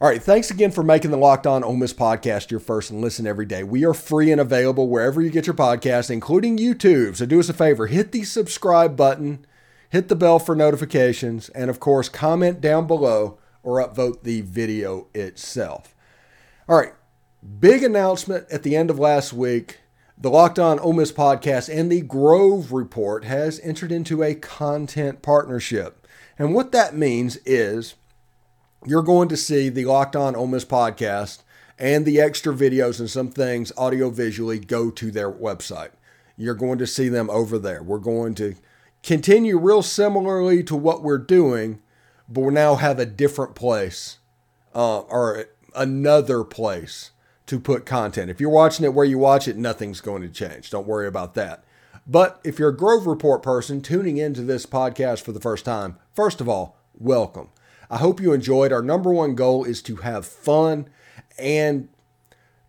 All right, thanks again for making the Locked On Ole Miss podcast your first and listen every day. We are free and available wherever you get your podcast, including YouTube. So do us a favor, hit the subscribe button, hit the bell for notifications, and of course, comment down below or upvote the video itself. All right, big announcement at the end of last week. The Locked On Ole Miss podcast and the Grove Report has entered into a content partnership. And what that means is you're going to see the Locked On Ole Miss podcast and the extra videos and some things audio visually go to their website. You're going to see them over there. We're going to continue real similarly to what we're doing, but we now have a different place uh, or another place to put content. If you're watching it where you watch it, nothing's going to change. Don't worry about that. But if you're a Grove Report person tuning into this podcast for the first time, first of all, welcome. I hope you enjoyed. Our number one goal is to have fun and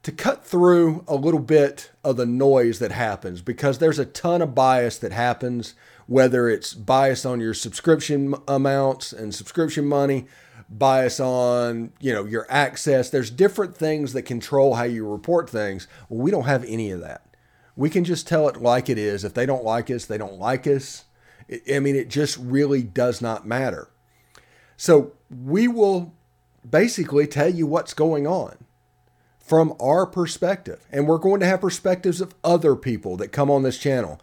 to cut through a little bit of the noise that happens because there's a ton of bias that happens, whether it's bias on your subscription amounts and subscription money, bias on, you know, your access. There's different things that control how you report things. Well, we don't have any of that. We can just tell it like it is. If they don't like us, they don't like us. I mean, it just really does not matter. So we will basically tell you what's going on from our perspective. And we're going to have perspectives of other people that come on this channel.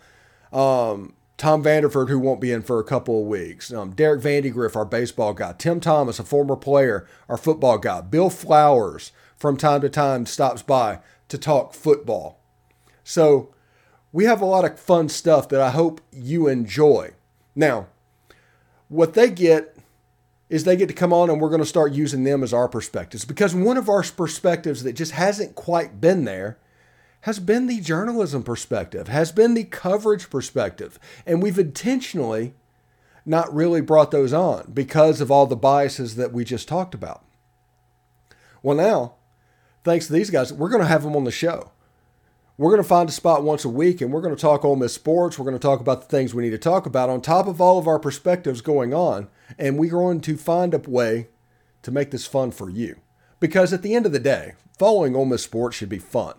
Um, Tom Vanderford, who won't be in for a couple of weeks. Um, Derek Vandegrift, our baseball guy. Tim Thomas, a former player, our football guy. Bill Flowers, from time to time, stops by to talk football. So we have a lot of fun stuff that I hope you enjoy. Now, what they get is they get to come on and we're going to start using them as our perspectives because one of our perspectives that just hasn't quite been there has been the journalism perspective, has been the coverage perspective. And we've intentionally not really brought those on because of all the biases that we just talked about. Well, now, thanks to these guys, we're going to have them on the show. We're going to find a spot once a week and we're going to talk Ole Miss sports. We're going to talk about the things we need to talk about on top of all of our perspectives going on. And we're going to find a way to make this fun for you. Because at the end of the day, following Ole Miss sports should be fun.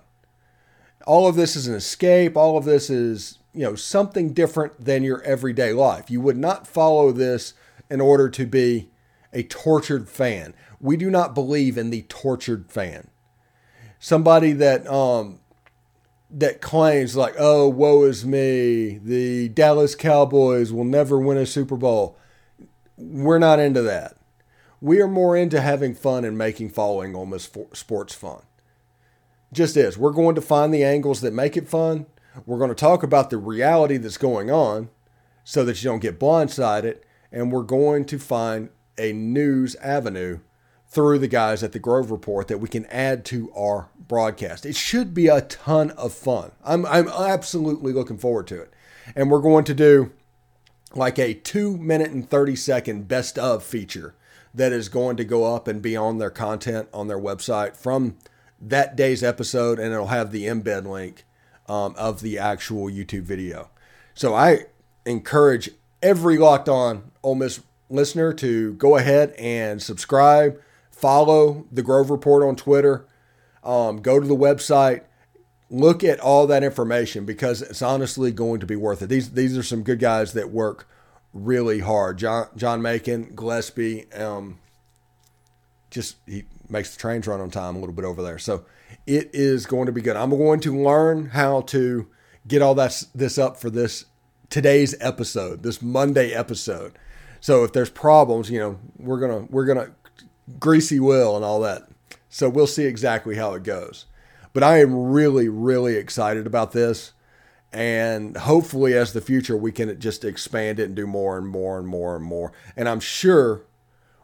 All of this is an escape. All of this is, you know, something different than your everyday life. You would not follow this in order to be a tortured fan. We do not believe in the tortured fan. Somebody that um, that claims like, "Oh, woe is me. The Dallas Cowboys will never win a Super Bowl." We're not into that. We are more into having fun and making following Ole Miss sports fun. Just is. We're going to find the angles that make it fun. We're going to talk about the reality that's going on so that you don't get blindsided. And we're going to find a news avenue through the guys at the Grove Report that we can add to our broadcast. It should be a ton of fun. I'm, I'm absolutely looking forward to it. And we're going to do like a two minute and 30 second best of feature that is going to go up and be on their content on their website from that day's episode, and it'll have the embed link um, of the actual YouTube video. So I encourage every locked on Ole Miss listener to go ahead and subscribe, follow the Grove Report on Twitter, um, go to the website, look at all that information because it's honestly going to be worth it. These these are some good guys that work really hard. John John Macon, Gillespie, um, just he makes the trains run on time a little bit over there. So it is going to be good. I'm going to learn how to get all that this up for this today's episode, this Monday episode. So if there's problems, you know, we're gonna we're gonna greasy will and all that. So we'll see exactly how it goes. But I am really, really excited about this. And hopefully, as the future, we can just expand it and do more and more and more and more. And I'm sure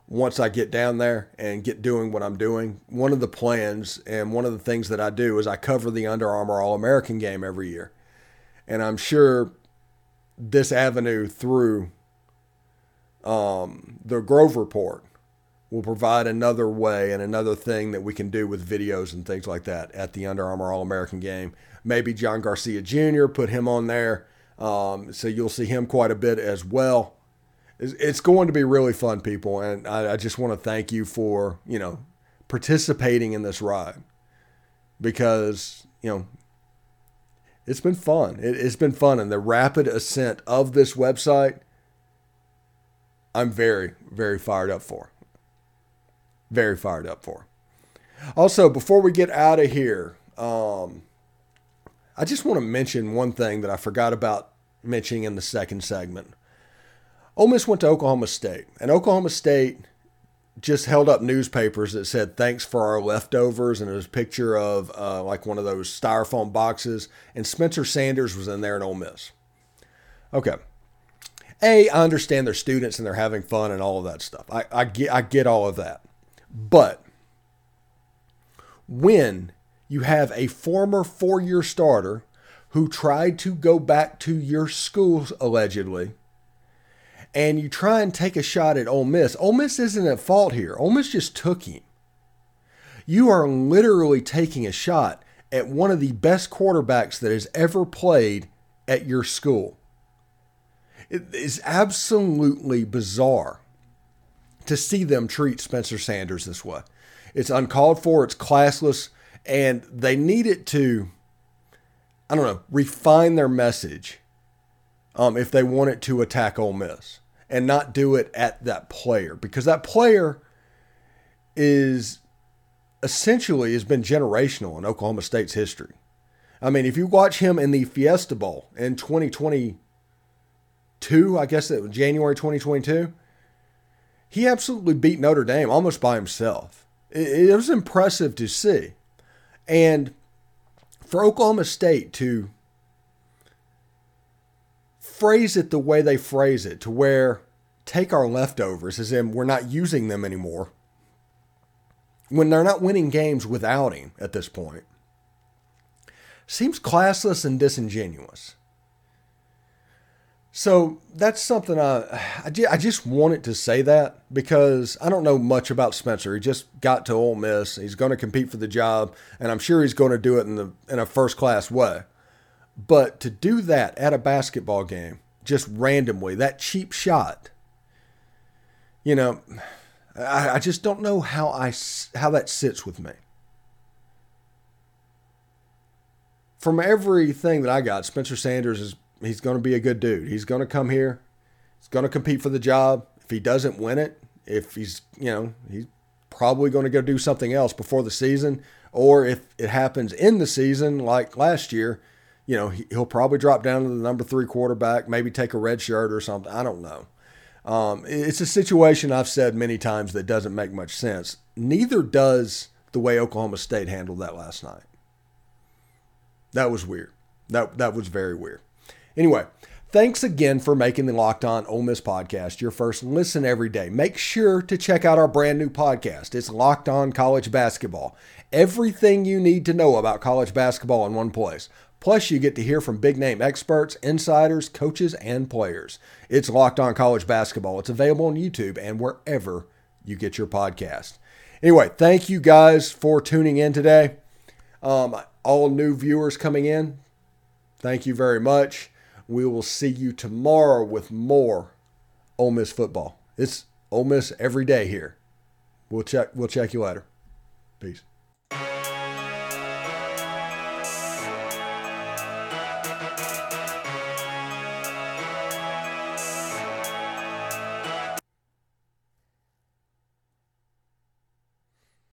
once I get down there and get doing what I'm doing, one of the plans and one of the things that I do is I cover the Under Armour All American game every year. And I'm sure this avenue through um, the Grove Report will provide another way and another thing that we can do with videos and things like that at the Under Armour All American game. Maybe John Garcia Jr., put him on there. Um, so you'll see him quite a bit as well. It's, it's going to be really fun, people. And I, I just want to thank you for, you know, participating in this ride because, you know, it's been fun. It, has been fun. And the rapid ascent of this website, I'm very, very fired up for. Very fired up for. Also, before we get out of here, um, I just want to mention one thing that I forgot about mentioning in the second segment. Ole Miss went to Oklahoma State, and Oklahoma State just held up newspapers that said thanks for our leftovers and it was a picture of uh, like one of those styrofoam boxes and spencer sanders was in there in Ole Miss okay a i understand they're students and they're having fun and all of that stuff i, I get i get all of that but when you have a former four-year starter who tried to go back to your school allegedly and you try and take a shot at Ole Miss, Ole Miss isn't at fault here. Ole Miss just took him. You are literally taking a shot at one of the best quarterbacks that has ever played at your school. It is absolutely bizarre to see them treat Spencer Sanders this way. It's uncalled for, it's classless, and they need it to, I don't know, refine their message um, if they want it to attack Ole Miss and not do it at that player because that player is essentially has been generational in Oklahoma State's history. I mean, if you watch him in the Fiesta Bowl in 2022, I guess it was January 2022, he absolutely beat Notre Dame almost by himself. It, it was impressive to see. And for Oklahoma State to phrase it the way they phrase it, to where take our leftovers, as in we're not using them anymore, when they're not winning games without him at this point, seems classless and disingenuous. So that's something I, I just wanted to say that because I don't know much about Spencer. He just got to Ole Miss. He's going to compete for the job, and I'm sure he's going to do it in the in a first class way. But to do that at a basketball game, just randomly, that cheap shot, you know, I, I just don't know how I how that sits with me. From everything that I got, Spencer Sanders is he's going to be a good dude. He's going to come here. He's going to compete for the job. If he doesn't win it, if he's, you know, he's probably going to go do something else before the season. Or if it happens in the season, like last year, you know, he'll probably drop down to the number three quarterback, maybe take a red shirt or something. I don't know. Um, it's a situation I've said many times that doesn't make much sense. Neither does the way Oklahoma State handled that last night. That was weird. That that was very weird. Anyway, thanks again for making the Locked On Ole Miss podcast your first listen every day. Make sure to check out our brand new podcast. It's Locked On College Basketball. Everything you need to know about college basketball in one place. Plus, you get to hear from big name experts, insiders, coaches, and players. It's Locked On College Basketball. It's available on YouTube and wherever you get your podcast. Anyway, thank you guys for tuning in today. Um, all new viewers coming in, thank you very much. We will see you tomorrow with more Ole Miss football. It's Ole Miss every day here. We'll check. We'll check you later. Peace.